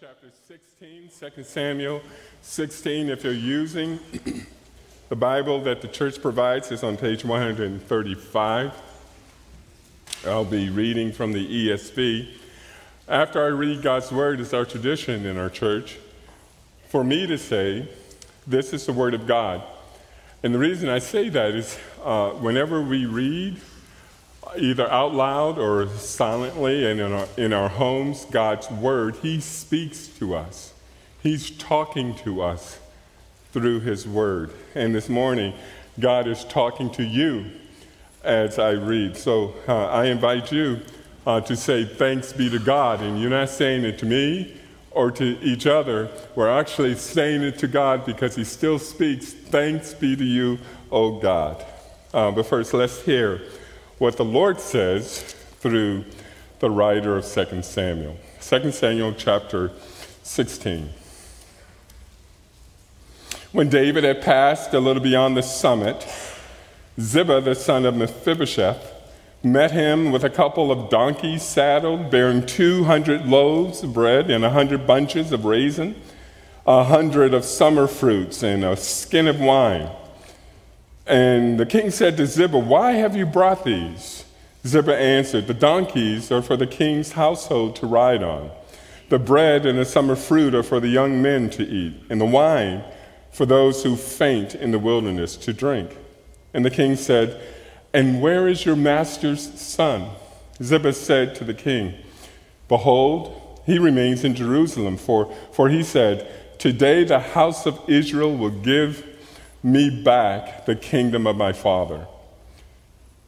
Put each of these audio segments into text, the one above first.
chapter 16, 2 Samuel 16. If you're using the Bible that the church provides, it's on page 135. I'll be reading from the ESV. After I read God's word, it's our tradition in our church for me to say, This is the word of God. And the reason I say that is uh, whenever we read, either out loud or silently and in our, in our homes, God's Word, He speaks to us. He's talking to us through His Word. And this morning, God is talking to you as I read. So uh, I invite you uh, to say, Thanks be to God. And you're not saying it to me or to each other. We're actually saying it to God because He still speaks. Thanks be to you, O God. Uh, but first, let's hear what the Lord says through the writer of 2 Samuel. 2 Samuel chapter 16. When David had passed a little beyond the summit, Ziba, the son of Mephibosheth, met him with a couple of donkeys saddled, bearing 200 loaves of bread and 100 bunches of raisin, a 100 of summer fruits, and a skin of wine. And the king said to Ziba, Why have you brought these? Ziba answered, The donkeys are for the king's household to ride on. The bread and the summer fruit are for the young men to eat, and the wine for those who faint in the wilderness to drink. And the king said, And where is your master's son? Ziba said to the king, Behold, he remains in Jerusalem, for, for he said, Today the house of Israel will give me back the kingdom of my father.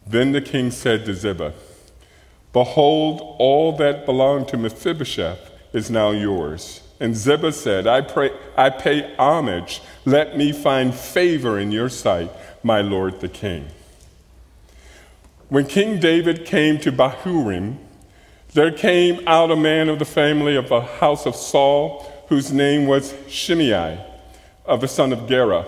Then the king said to Ziba, Behold, all that belonged to Mephibosheth is now yours. And Ziba said, I, pray, I pay homage. Let me find favor in your sight, my lord the king. When King David came to Bahurim, there came out a man of the family of the house of Saul, whose name was Shimei, of the son of Gera.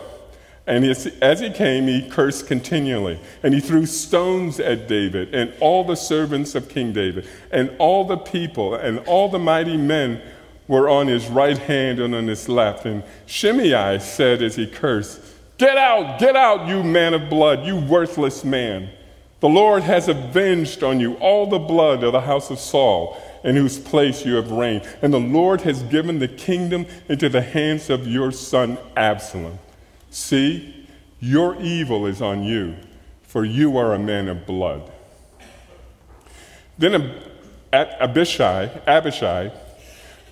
And as he came, he cursed continually. And he threw stones at David and all the servants of King David. And all the people and all the mighty men were on his right hand and on his left. And Shimei said as he cursed, Get out, get out, you man of blood, you worthless man. The Lord has avenged on you all the blood of the house of Saul, in whose place you have reigned. And the Lord has given the kingdom into the hands of your son Absalom. See, your evil is on you, for you are a man of blood. Then Abishai, Abishai,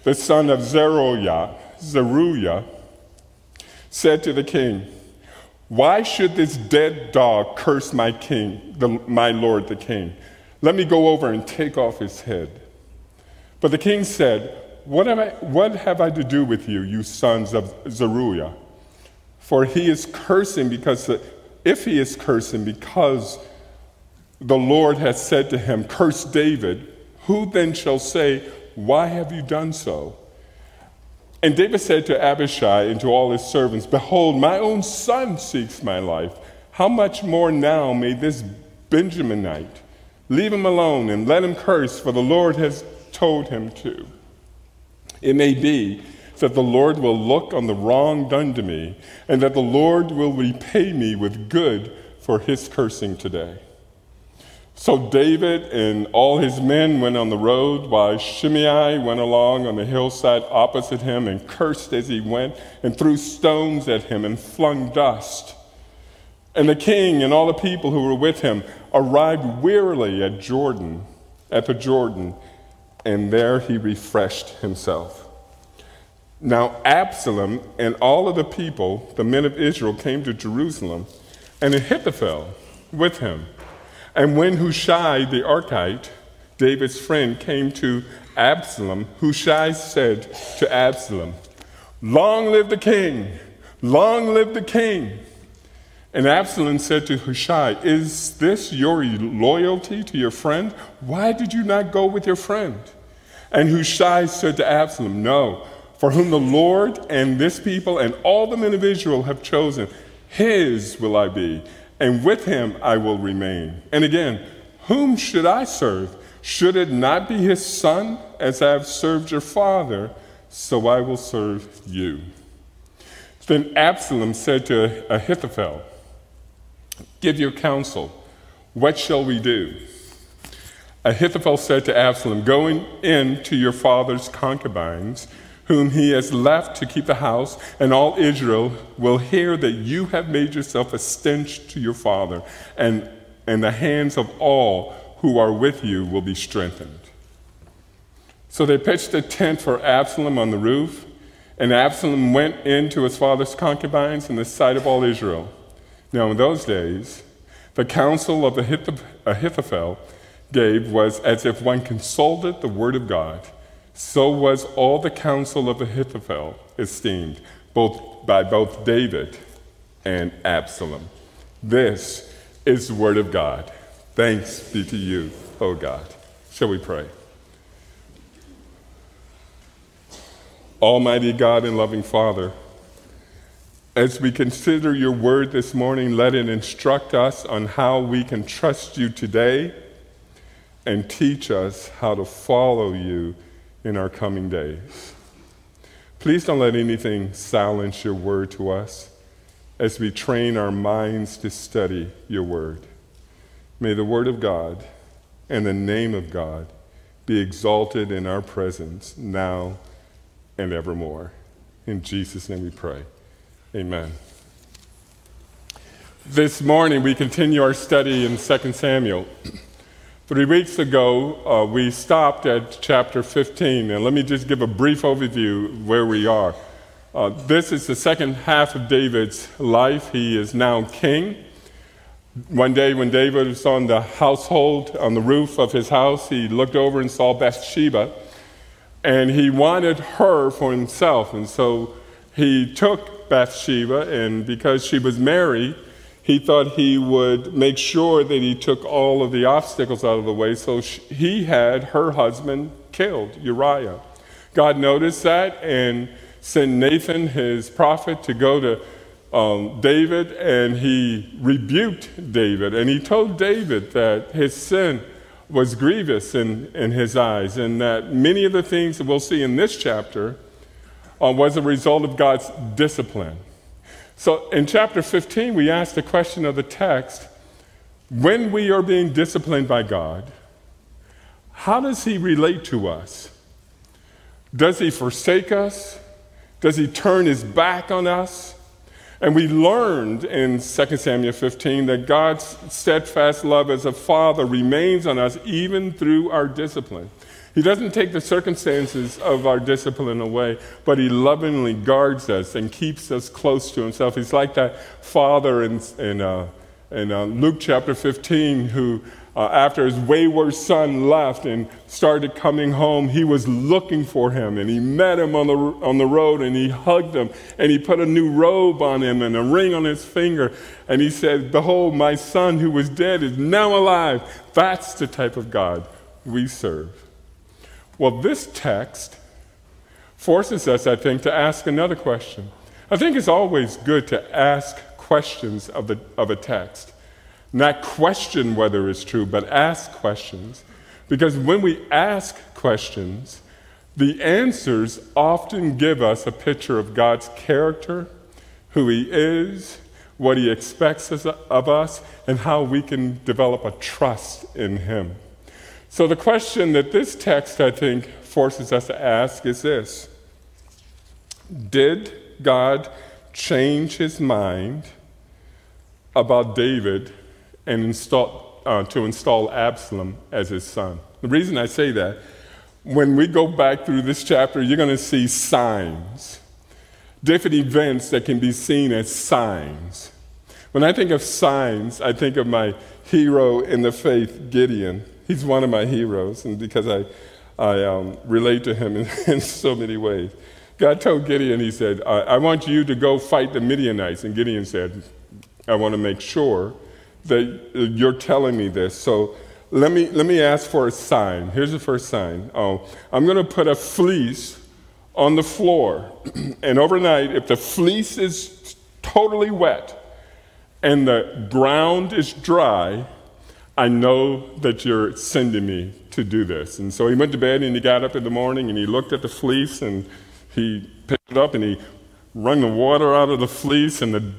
the son of Zeruiah, Zeruiah, said to the king, Why should this dead dog curse my king, the, my lord the king? Let me go over and take off his head. But the king said, What have I, what have I to do with you, you sons of Zeruiah? For he is cursing because, if he is cursing because the Lord has said to him, Curse David, who then shall say, Why have you done so? And David said to Abishai and to all his servants, Behold, my own son seeks my life. How much more now may this Benjaminite leave him alone and let him curse, for the Lord has told him to. It may be that the Lord will look on the wrong done to me, and that the Lord will repay me with good for his cursing today. So David and all his men went on the road, while Shimei went along on the hillside opposite him and cursed as he went, and threw stones at him and flung dust. And the king and all the people who were with him arrived wearily at Jordan, at the Jordan, and there he refreshed himself. Now Absalom and all of the people, the men of Israel, came to Jerusalem, and Ahithophel with him. And when Hushai the Archite, David's friend, came to Absalom, Hushai said to Absalom, Long live the king! Long live the king! And Absalom said to Hushai, Is this your loyalty to your friend? Why did you not go with your friend? And Hushai said to Absalom, No for whom the Lord and this people and all the men of Israel have chosen, his will I be, and with him I will remain. And again, whom should I serve? Should it not be his son, as I have served your father? so I will serve you. Then Absalom said to Ahithophel, Give your counsel. What shall we do? Ahithophel said to Absalom, Go in to your father's concubines, whom he has left to keep the house, and all Israel will hear that you have made yourself a stench to your father, and, and the hands of all who are with you will be strengthened. So they pitched a tent for Absalom on the roof, and Absalom went into his father's concubines in the sight of all Israel. Now, in those days, the counsel of Ahithophel gave was as if one consulted the word of God. So was all the counsel of Ahithophel esteemed, both by both David and Absalom. This is the word of God. Thanks be to you, O God. Shall we pray? Almighty God and loving Father, as we consider your word this morning, let it instruct us on how we can trust you today and teach us how to follow you in our coming days. Please don't let anything silence your word to us as we train our minds to study your word. May the word of God and the name of God be exalted in our presence now and evermore. In Jesus' name we pray. Amen. This morning we continue our study in 2 Samuel. Three weeks ago, uh, we stopped at chapter 15, and let me just give a brief overview where we are. Uh, this is the second half of David's life. He is now king. One day, when David was on the household, on the roof of his house, he looked over and saw Bathsheba, and he wanted her for himself. And so he took Bathsheba, and because she was married, he thought he would make sure that he took all of the obstacles out of the way. So he had her husband killed, Uriah. God noticed that and sent Nathan, his prophet, to go to um, David, and he rebuked David. And he told David that his sin was grievous in, in his eyes, and that many of the things that we'll see in this chapter uh, was a result of God's discipline. So in chapter 15, we ask the question of the text when we are being disciplined by God, how does He relate to us? Does He forsake us? Does He turn His back on us? And we learned in 2 Samuel 15 that God's steadfast love as a father remains on us even through our discipline. He doesn't take the circumstances of our discipline away, but He lovingly guards us and keeps us close to Himself. He's like that father in, in, uh, in uh, Luke chapter 15 who, uh, after his wayward son left and started coming home, he was looking for him and he met him on the, on the road and he hugged him and he put a new robe on him and a ring on his finger. And he said, Behold, my son who was dead is now alive. That's the type of God we serve. Well, this text forces us, I think, to ask another question. I think it's always good to ask questions of, of a text. Not question whether it's true, but ask questions. Because when we ask questions, the answers often give us a picture of God's character, who He is, what He expects of us, and how we can develop a trust in Him. So, the question that this text, I think, forces us to ask is this Did God change his mind about David and install, uh, to install Absalom as his son? The reason I say that, when we go back through this chapter, you're going to see signs, different events that can be seen as signs. When I think of signs, I think of my hero in the faith, Gideon. He's one of my heroes, and because I, I um, relate to him in, in, so many ways. God told Gideon, He said, I, I want you to go fight the Midianites. And Gideon said, I want to make sure that you're telling me this. So let me, let me ask for a sign. Here's the first sign. Oh, I'm going to put a fleece on the floor. and overnight, if the fleece is totally wet and the ground is dry, I know that you're sending me to do this. And so he went to bed and he got up in the morning and he looked at the fleece and he picked it up and he wrung the water out of the fleece, and the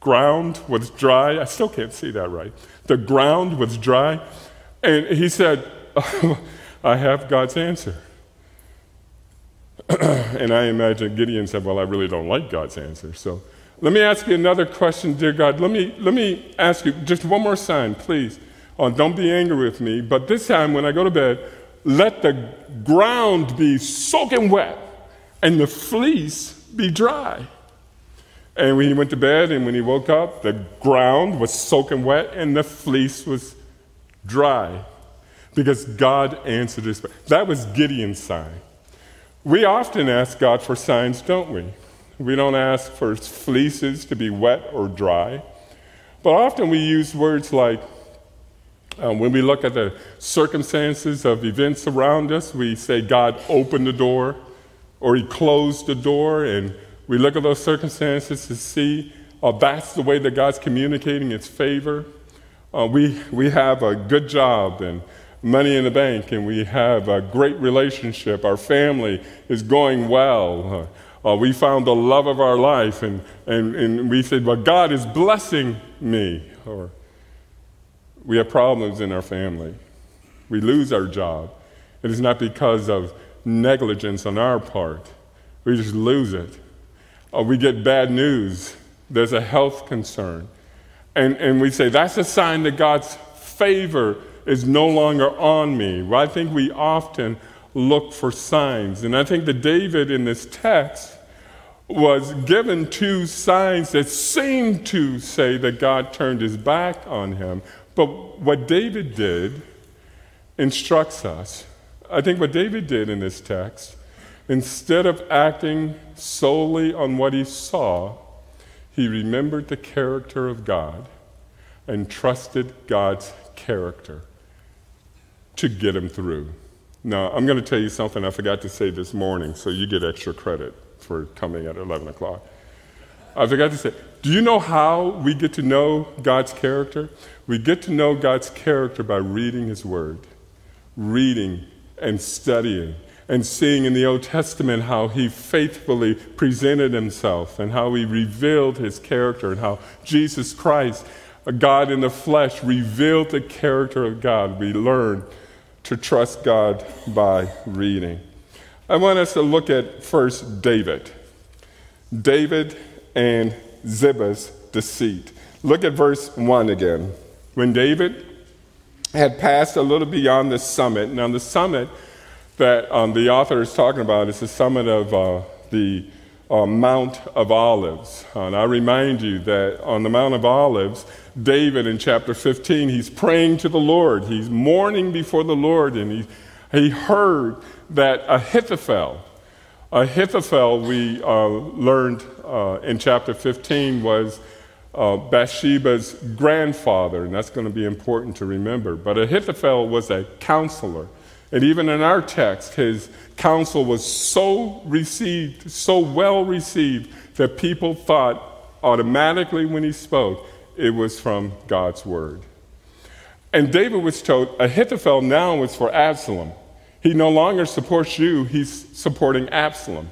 ground was dry. I still can't see that right. The ground was dry. And he said, I have God's answer. and I imagine Gideon said, Well, I really don't like God's answer. So let me ask you another question, dear God. Let me, let me ask you just one more sign, please. Oh, don't be angry with me, but this time when I go to bed, let the ground be soaking wet and the fleece be dry. And when he went to bed and when he woke up, the ground was soaking wet and the fleece was dry because God answered his prayer. That was Gideon's sign. We often ask God for signs, don't we? We don't ask for fleeces to be wet or dry. But often we use words like, um, when we look at the circumstances of events around us, we say God opened the door or He closed the door, and we look at those circumstances to see uh, that's the way that God's communicating His favor. Uh, we, we have a good job and money in the bank, and we have a great relationship. Our family is going well. Uh, we found the love of our life, and, and, and we said, Well, God is blessing me. Or we have problems in our family. We lose our job. It is not because of negligence on our part, we just lose it. Or we get bad news. There's a health concern. And, and we say, That's a sign that God's favor is no longer on me. Well, I think we often look for signs. And I think that David in this text was given two signs that seemed to say that God turned his back on him. But what David did instructs us. I think what David did in this text, instead of acting solely on what he saw, he remembered the character of God and trusted God's character to get him through. Now, I'm going to tell you something I forgot to say this morning, so you get extra credit for coming at 11 o'clock. I forgot to say, do you know how we get to know God's character? We get to know God's character by reading His Word, reading and studying, and seeing in the Old Testament how He faithfully presented Himself and how He revealed His character and how Jesus Christ, a God in the flesh, revealed the character of God. We learn to trust God by reading. I want us to look at first David. David and Ziba's deceit. Look at verse 1 again. When David had passed a little beyond the summit, now the summit that um, the author is talking about is the summit of uh, the uh, Mount of Olives. Uh, and I remind you that on the Mount of Olives, David in chapter 15, he's praying to the Lord. He's mourning before the Lord, and he, he heard that Ahithophel, Ahithophel, we uh, learned uh, in chapter 15, was uh, Bathsheba's grandfather, and that's going to be important to remember. But Ahithophel was a counselor. And even in our text, his counsel was so received, so well received, that people thought automatically when he spoke, it was from God's word. And David was told Ahithophel now was for Absalom. He no longer supports you, he's supporting Absalom.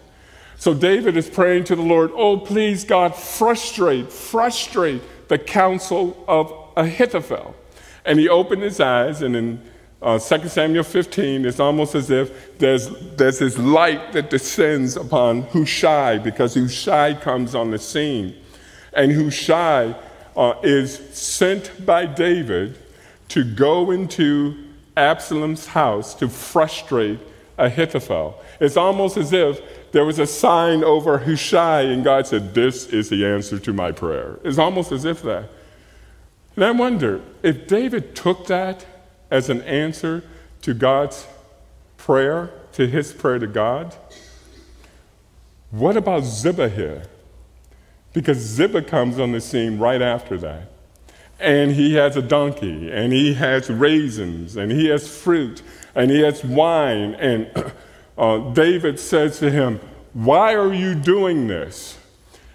So David is praying to the Lord, oh, please, God, frustrate, frustrate the counsel of Ahithophel. And he opened his eyes, and in uh, 2 Samuel 15, it's almost as if there's, there's this light that descends upon Hushai because Hushai comes on the scene. And Hushai uh, is sent by David to go into Absalom's house to frustrate Ahithophel. It's almost as if there was a sign over Hushai, and God said, This is the answer to my prayer. It's almost as if that. And I wonder if David took that as an answer to God's prayer, to his prayer to God? What about Ziba here? Because Ziba comes on the scene right after that. And he has a donkey, and he has raisins, and he has fruit, and he has wine. And uh, David says to him, Why are you doing this?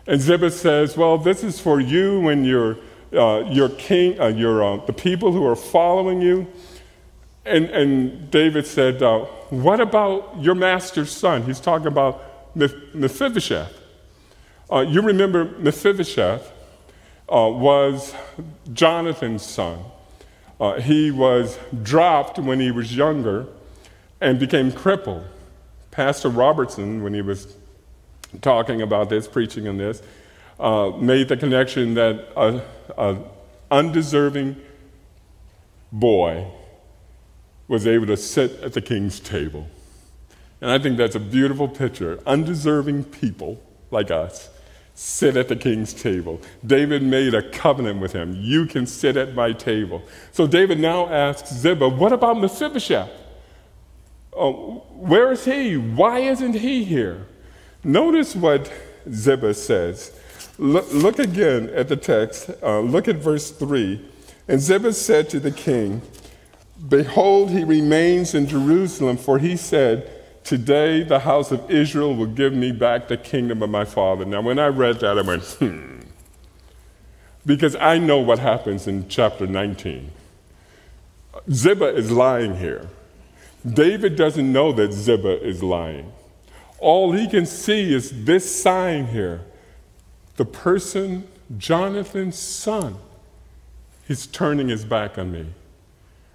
And Ziba says, Well, this is for you and your, uh, your king, uh, your, uh, the people who are following you. And, and David said, uh, What about your master's son? He's talking about Mephibosheth. Uh, you remember Mephibosheth was Jonathan's son. Uh, he was dropped when he was younger and became crippled. Pastor Robertson, when he was talking about this, preaching on this, uh, made the connection that an undeserving boy was able to sit at the king's table. And I think that's a beautiful picture. Undeserving people like us sit at the king's table. David made a covenant with him. You can sit at my table. So David now asks Ziba, What about Mephibosheth? Oh, where is he? Why isn't he here? Notice what Ziba says. Look, look again at the text. Uh, look at verse 3. And Ziba said to the king, Behold, he remains in Jerusalem, for he said, Today the house of Israel will give me back the kingdom of my father. Now, when I read that, I went, hmm. Because I know what happens in chapter 19. Ziba is lying here. David doesn't know that Ziba is lying. All he can see is this sign here. The person, Jonathan's son, he's turning his back on me.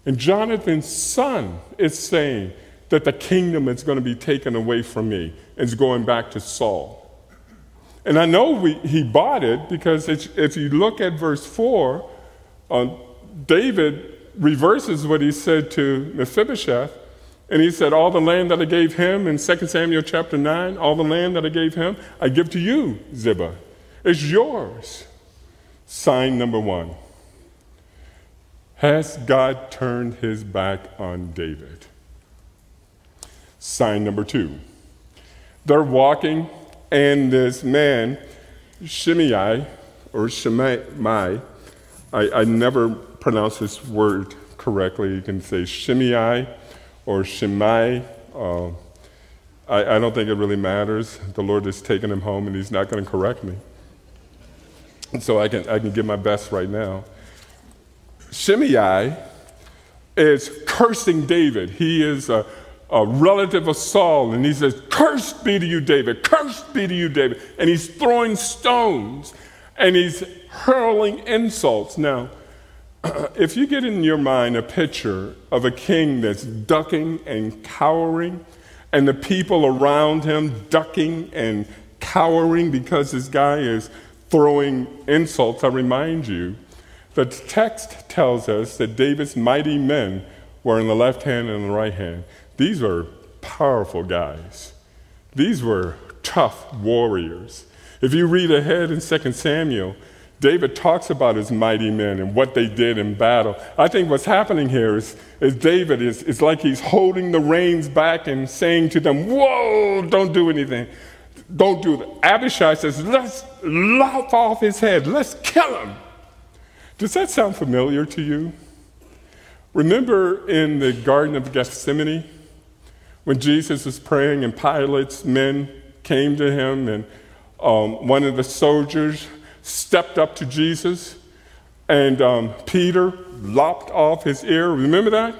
And Jonathan's son is saying, that the kingdom is going to be taken away from me is going back to Saul. And I know we, he bought it because if you look at verse 4, uh, David reverses what he said to Mephibosheth. And he said, All the land that I gave him in 2 Samuel chapter 9, all the land that I gave him, I give to you, Ziba. It's yours. Sign number one. Has God turned his back on David? Sign number two. They're walking, and this man, Shimei, or Shimei, I, I never pronounce this word correctly. You can say Shimei or Shimei. Uh, I, I don't think it really matters. The Lord has taken him home, and he's not going to correct me. And So I can, I can give my best right now. Shimei is cursing David. He is a a relative of Saul, and he says, Cursed be to you, David, cursed be to you, David. And he's throwing stones and he's hurling insults. Now, if you get in your mind a picture of a king that's ducking and cowering, and the people around him ducking and cowering because this guy is throwing insults, I remind you, the text tells us that David's mighty men were in the left hand and the right hand. These were powerful guys. These were tough warriors. If you read ahead in 2 Samuel, David talks about his mighty men and what they did in battle. I think what's happening here is, is David is it's like he's holding the reins back and saying to them, Whoa, don't do anything. Don't do that. Abishai says, Let's lop off his head. Let's kill him. Does that sound familiar to you? Remember in the Garden of Gethsemane? When Jesus was praying and Pilate's men came to him, and um, one of the soldiers stepped up to Jesus, and um, Peter lopped off his ear. Remember that?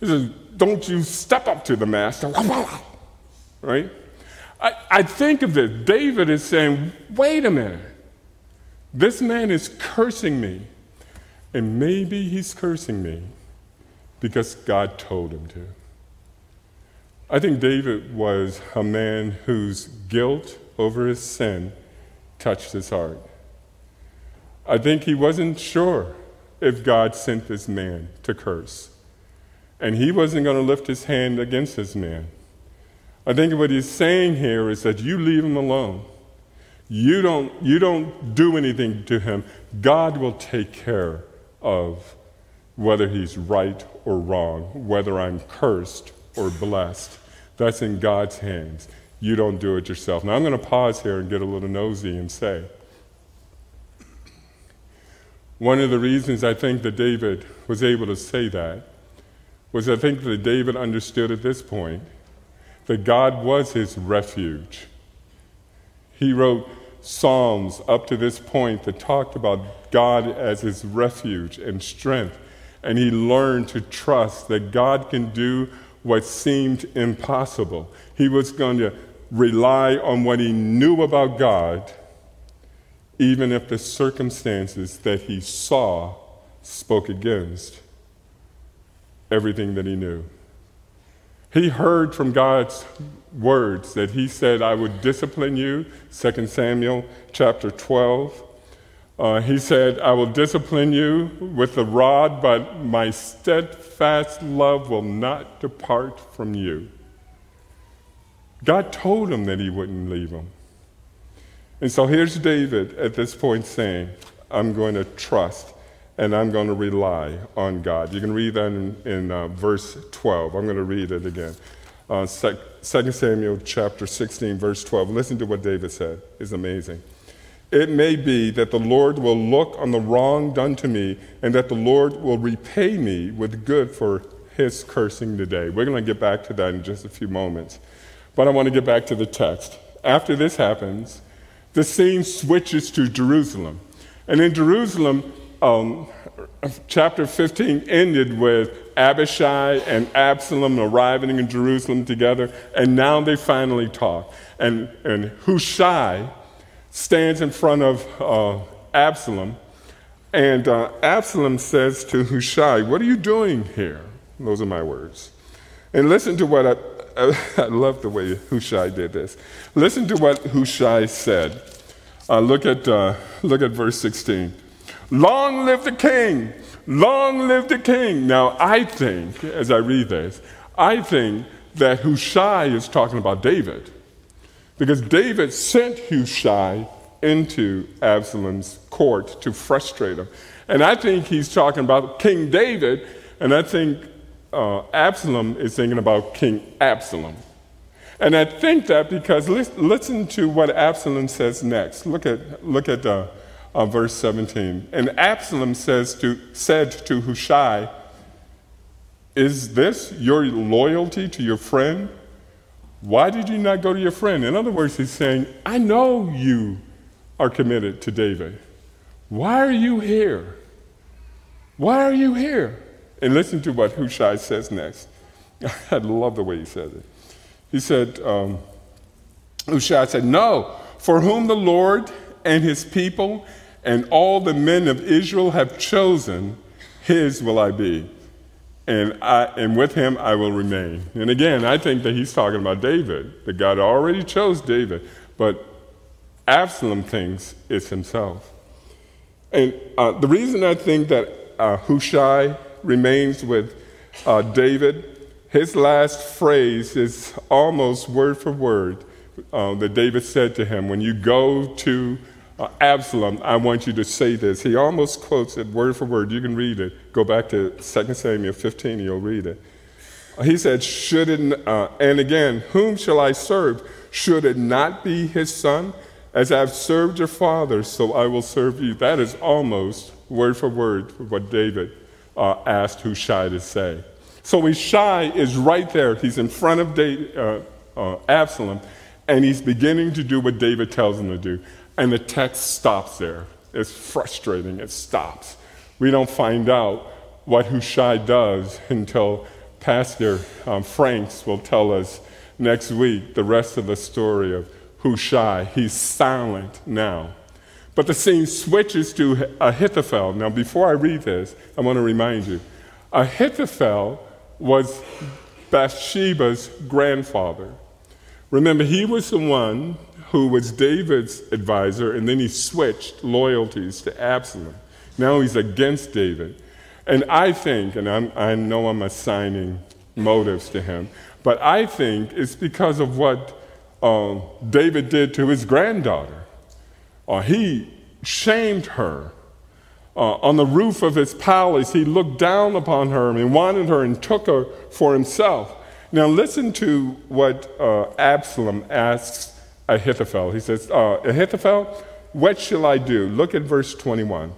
He says, Don't you step up to the master. Right? I, I think of this. David is saying, Wait a minute. This man is cursing me. And maybe he's cursing me because God told him to. I think David was a man whose guilt over his sin touched his heart. I think he wasn't sure if God sent this man to curse. And he wasn't going to lift his hand against this man. I think what he's saying here is that you leave him alone. You don't, you don't do anything to him. God will take care of whether he's right or wrong, whether I'm cursed or blessed. That's in God's hands. You don't do it yourself. Now, I'm going to pause here and get a little nosy and say one of the reasons I think that David was able to say that was I think that David understood at this point that God was his refuge. He wrote Psalms up to this point that talked about God as his refuge and strength. And he learned to trust that God can do what seemed impossible. He was going to rely on what he knew about God, even if the circumstances that he saw spoke against everything that he knew. He heard from God's words that he said, I would discipline you, 2 Samuel chapter 12. Uh, he said, I will discipline you with the rod, but my steadfast love will not depart from you. God told him that he wouldn't leave him. And so here's David at this point saying, I'm going to trust and I'm going to rely on God. You can read that in, in uh, verse 12. I'm going to read it again. Uh, 2 Samuel chapter 16, verse 12. Listen to what David said. It's amazing. It may be that the Lord will look on the wrong done to me, and that the Lord will repay me with good for his cursing today. We're going to get back to that in just a few moments. But I want to get back to the text. After this happens, the scene switches to Jerusalem. And in Jerusalem, um, chapter 15 ended with Abishai and Absalom arriving in Jerusalem together, and now they finally talk. And, and Hushai stands in front of uh, Absalom, and uh, Absalom says to Hushai, What are you doing here? Those are my words. And listen to what I, I, I love the way Hushai did this. Listen to what Hushai said. Uh, look, at, uh, look at verse 16. Long live the king! Long live the king! Now, I think, as I read this, I think that Hushai is talking about David. Because David sent Hushai into Absalom's court to frustrate him. And I think he's talking about King David, and I think uh, Absalom is thinking about King Absalom. And I think that because listen to what Absalom says next. Look at, look at uh, uh, verse 17. And Absalom says to, said to Hushai, Is this your loyalty to your friend? Why did you not go to your friend? In other words, he's saying, I know you are committed to David. Why are you here? Why are you here? And listen to what Hushai says next. I love the way he says it. He said, um, Hushai said, No, for whom the Lord and his people and all the men of Israel have chosen, his will I be. And, I, and with him I will remain. And again, I think that he's talking about David, that God already chose David, but Absalom thinks it's himself. And uh, the reason I think that uh, Hushai remains with uh, David, his last phrase is almost word for word uh, that David said to him when you go to Absalom, I want you to say this. He almost quotes it word for word. You can read it. Go back to 2 Samuel 15, you'll read it. He said, Should it, uh, and again, whom shall I serve? Should it not be his son? As I've served your father, so I will serve you. That is almost word for word what David uh, asked Hushai to say. So Hushai is right there. He's in front of David, uh, uh, Absalom, and he's beginning to do what David tells him to do. And the text stops there. It's frustrating. It stops. We don't find out what Hushai does until Pastor um, Franks will tell us next week the rest of the story of Hushai. He's silent now. But the scene switches to Ahithophel. Now, before I read this, I want to remind you Ahithophel was Bathsheba's grandfather. Remember, he was the one who was David's advisor, and then he switched loyalties to Absalom. Now he's against David. And I think, and I'm, i know I'm assigning motives to him, but I think it's because of what uh, David did to his granddaughter. Uh, he shamed her. Uh, on the roof of his palace, he looked down upon her and wanted her and took her for himself. Now, listen to what uh, Absalom asks Ahithophel. He says, uh, Ahithophel, what shall I do? Look at verse 21.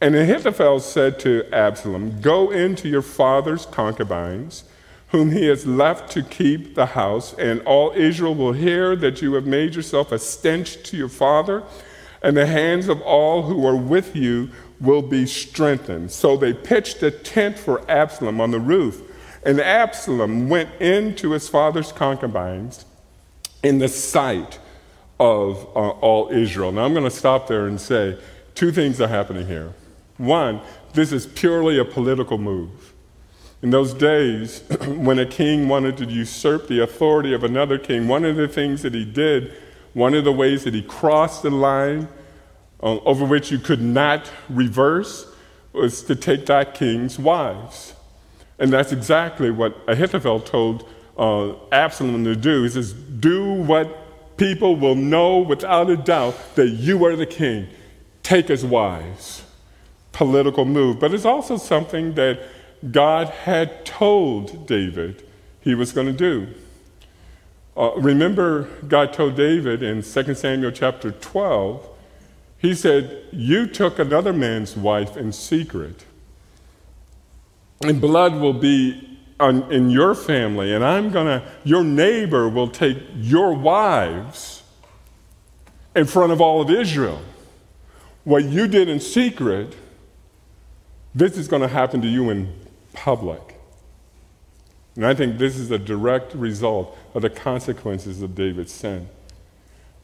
And Ahithophel said to Absalom, Go into your father's concubines, whom he has left to keep the house, and all Israel will hear that you have made yourself a stench to your father, and the hands of all who are with you will be strengthened. So they pitched a tent for Absalom on the roof, and Absalom went into his father's concubines in the sight of uh, all Israel. Now, I'm going to stop there and say two things are happening here. One, this is purely a political move. In those days, when a king wanted to usurp the authority of another king, one of the things that he did, one of the ways that he crossed the line uh, over which you could not reverse, was to take that king's wives. And that's exactly what Ahithophel told uh, Absalom to do. He says, Do what people will know without a doubt that you are the king. Take his wives. Political move. But it's also something that God had told David he was going to do. Uh, remember, God told David in 2 Samuel chapter 12, he said, You took another man's wife in secret, and blood will be on, in your family, and I'm going to, your neighbor will take your wives in front of all of Israel. What you did in secret, this is going to happen to you in public. And I think this is a direct result of the consequences of David's sin.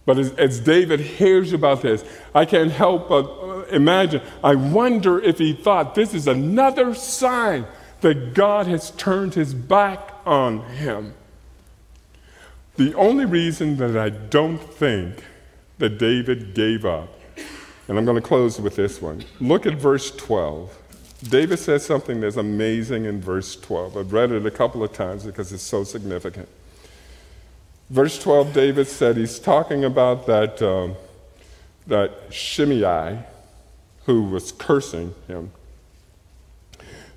But as, as, David hears about this, I can't help but imagine. I wonder if he thought this is another sign that God has turned his back on him. The only reason that I don't think that David gave up, and I'm going to close with this one. Look at verse 12. David says something that's amazing in verse 12. I've read it a couple of times because it's so significant. Verse 12, David said he's talking about that, um, that Shimei who was cursing him.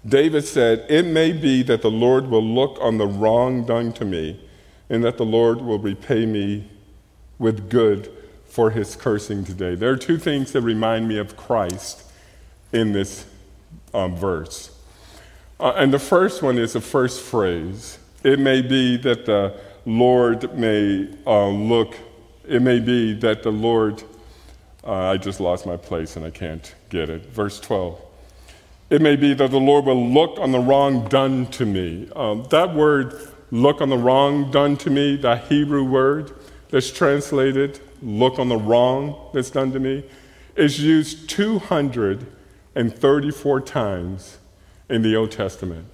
David said, It may be that the Lord will look on the wrong done to me, and that the Lord will repay me with good for his cursing today. There are two things that remind me of Christ in this um, verse. Uh, and the first one is the first phrase. It may be that the Lord may uh, look, it may be that the Lord, uh, I just lost my place and I can't get it. Verse 12. It may be that the Lord will look on the wrong done to me. Um, that word, look on the wrong done to me, that Hebrew word that's translated, look on the wrong that's done to me, is used 234 times in the Old Testament.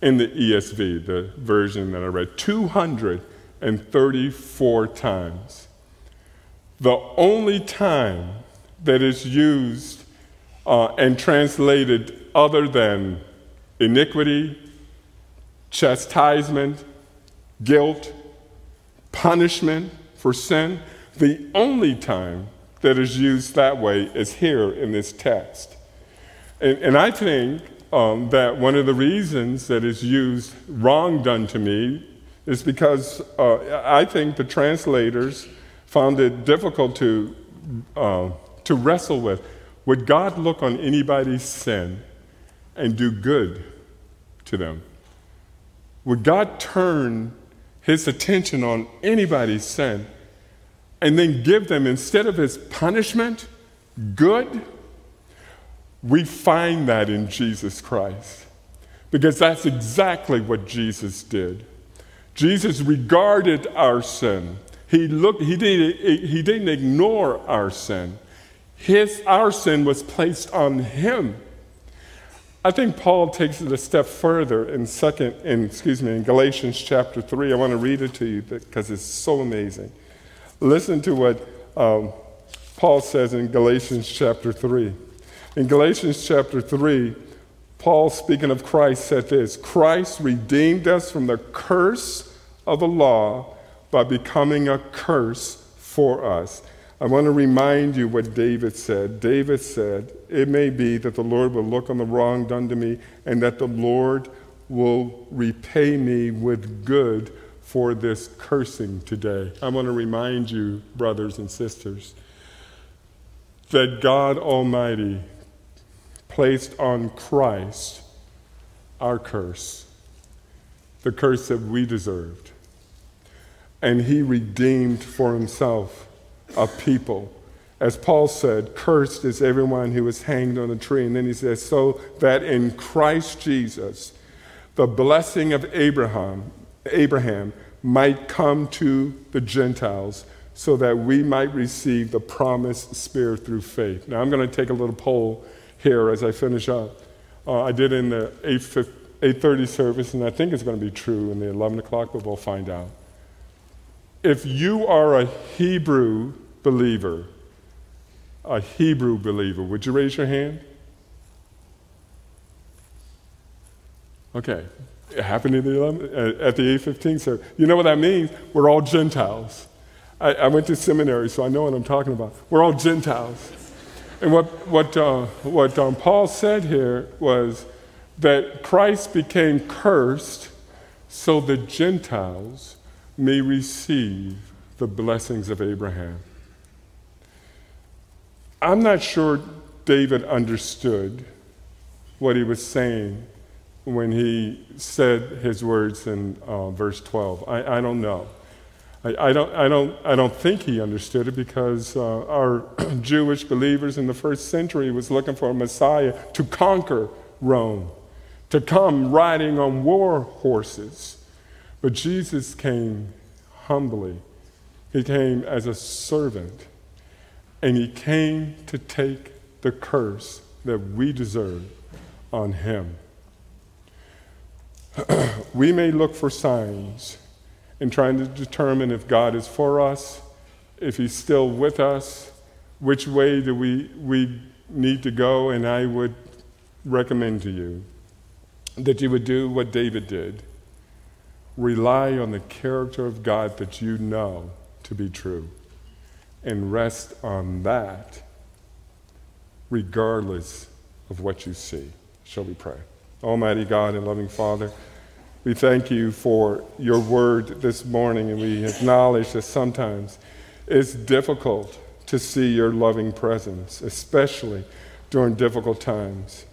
In the ESV, the version that I read, 234 times. The only time that is used uh, and translated other than iniquity, chastisement, guilt, punishment for sin, the only time that is used that way is here in this text. And, and I think um, that one of the reasons that is used wrong done to me is because uh, I think the translators found it difficult to, uh, to wrestle with. Would God look on anybody's sin and do good to them? Would God turn his attention on anybody's sin and then give them, instead of his punishment, good? We find that in Jesus Christ because that's exactly what Jesus did. Jesus regarded our sin. He, looked, he, didn't, he didn't ignore our sin. His, our sin was placed on him. I think Paul takes it a step further in second, in, excuse me, in Galatians chapter three. I want to read it to you because it's so amazing. Listen to what um, Paul says in Galatians chapter three. In Galatians chapter three, Paul, speaking of Christ, said this Christ redeemed us from the curse of the law by becoming a curse for us. I want to remind you what David said. David said, It may be that the Lord will look on the wrong done to me, and that the Lord will repay me with good for this cursing today. I want to remind you, brothers and sisters, that God Almighty placed on Christ our curse, the curse that we deserved. And he redeemed for himself of people. As Paul said, cursed is everyone who is hanged on a tree. And then he says, so that in Christ Jesus, the blessing of Abraham, Abraham might come to the Gentiles so that we might receive the promised Spirit through faith. Now, I'm going to take a little poll here as I finish up. Uh, I did in the 8.30 service, and I think it's going to be true in the 11 o'clock, but we'll find out. If you are a Hebrew believer, a Hebrew believer, would you raise your hand? Okay. It happened at the, 11, at the 815 service. You know what that means? We're all Gentiles. I, I, went to seminary, so I know what I'm talking about. We're all Gentiles. And what, what, uh, what um, Paul said here was that Christ became cursed so the Gentiles may receive the blessings of Abraham. I'm not sure David understood what he was saying when he said his words in uh, verse 12. I, I don't know. I, I, don't, I, don't, I don't think he understood it because uh, our Jewish believers in the first century was looking for a Messiah to conquer Rome, to come riding on war horses. But Jesus came humbly. He came as a servant, and he came to take the curse that we deserve on him. we may look for signs in trying to determine if God is for us, if He's still with us, which way do we, we need to go, and I would recommend to you that you would do what David did rely on the character of God that you know to be true and rest on that regardless of what you see. Shall we pray? Almighty God and loving Father, we thank you for your word this morning, and we acknowledge that sometimes it's difficult to see your loving presence, especially during difficult times.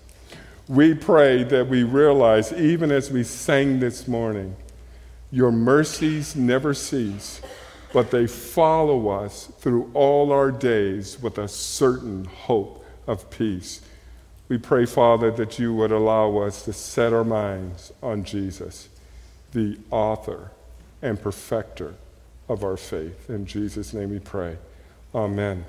We pray that we realize, even as we sang this morning, your mercies never cease, but they follow us through all our days with a certain hope of peace. We pray, Father, that you would allow us to set our minds on Jesus, the author and perfecter of our faith. In Jesus' name we pray. Amen.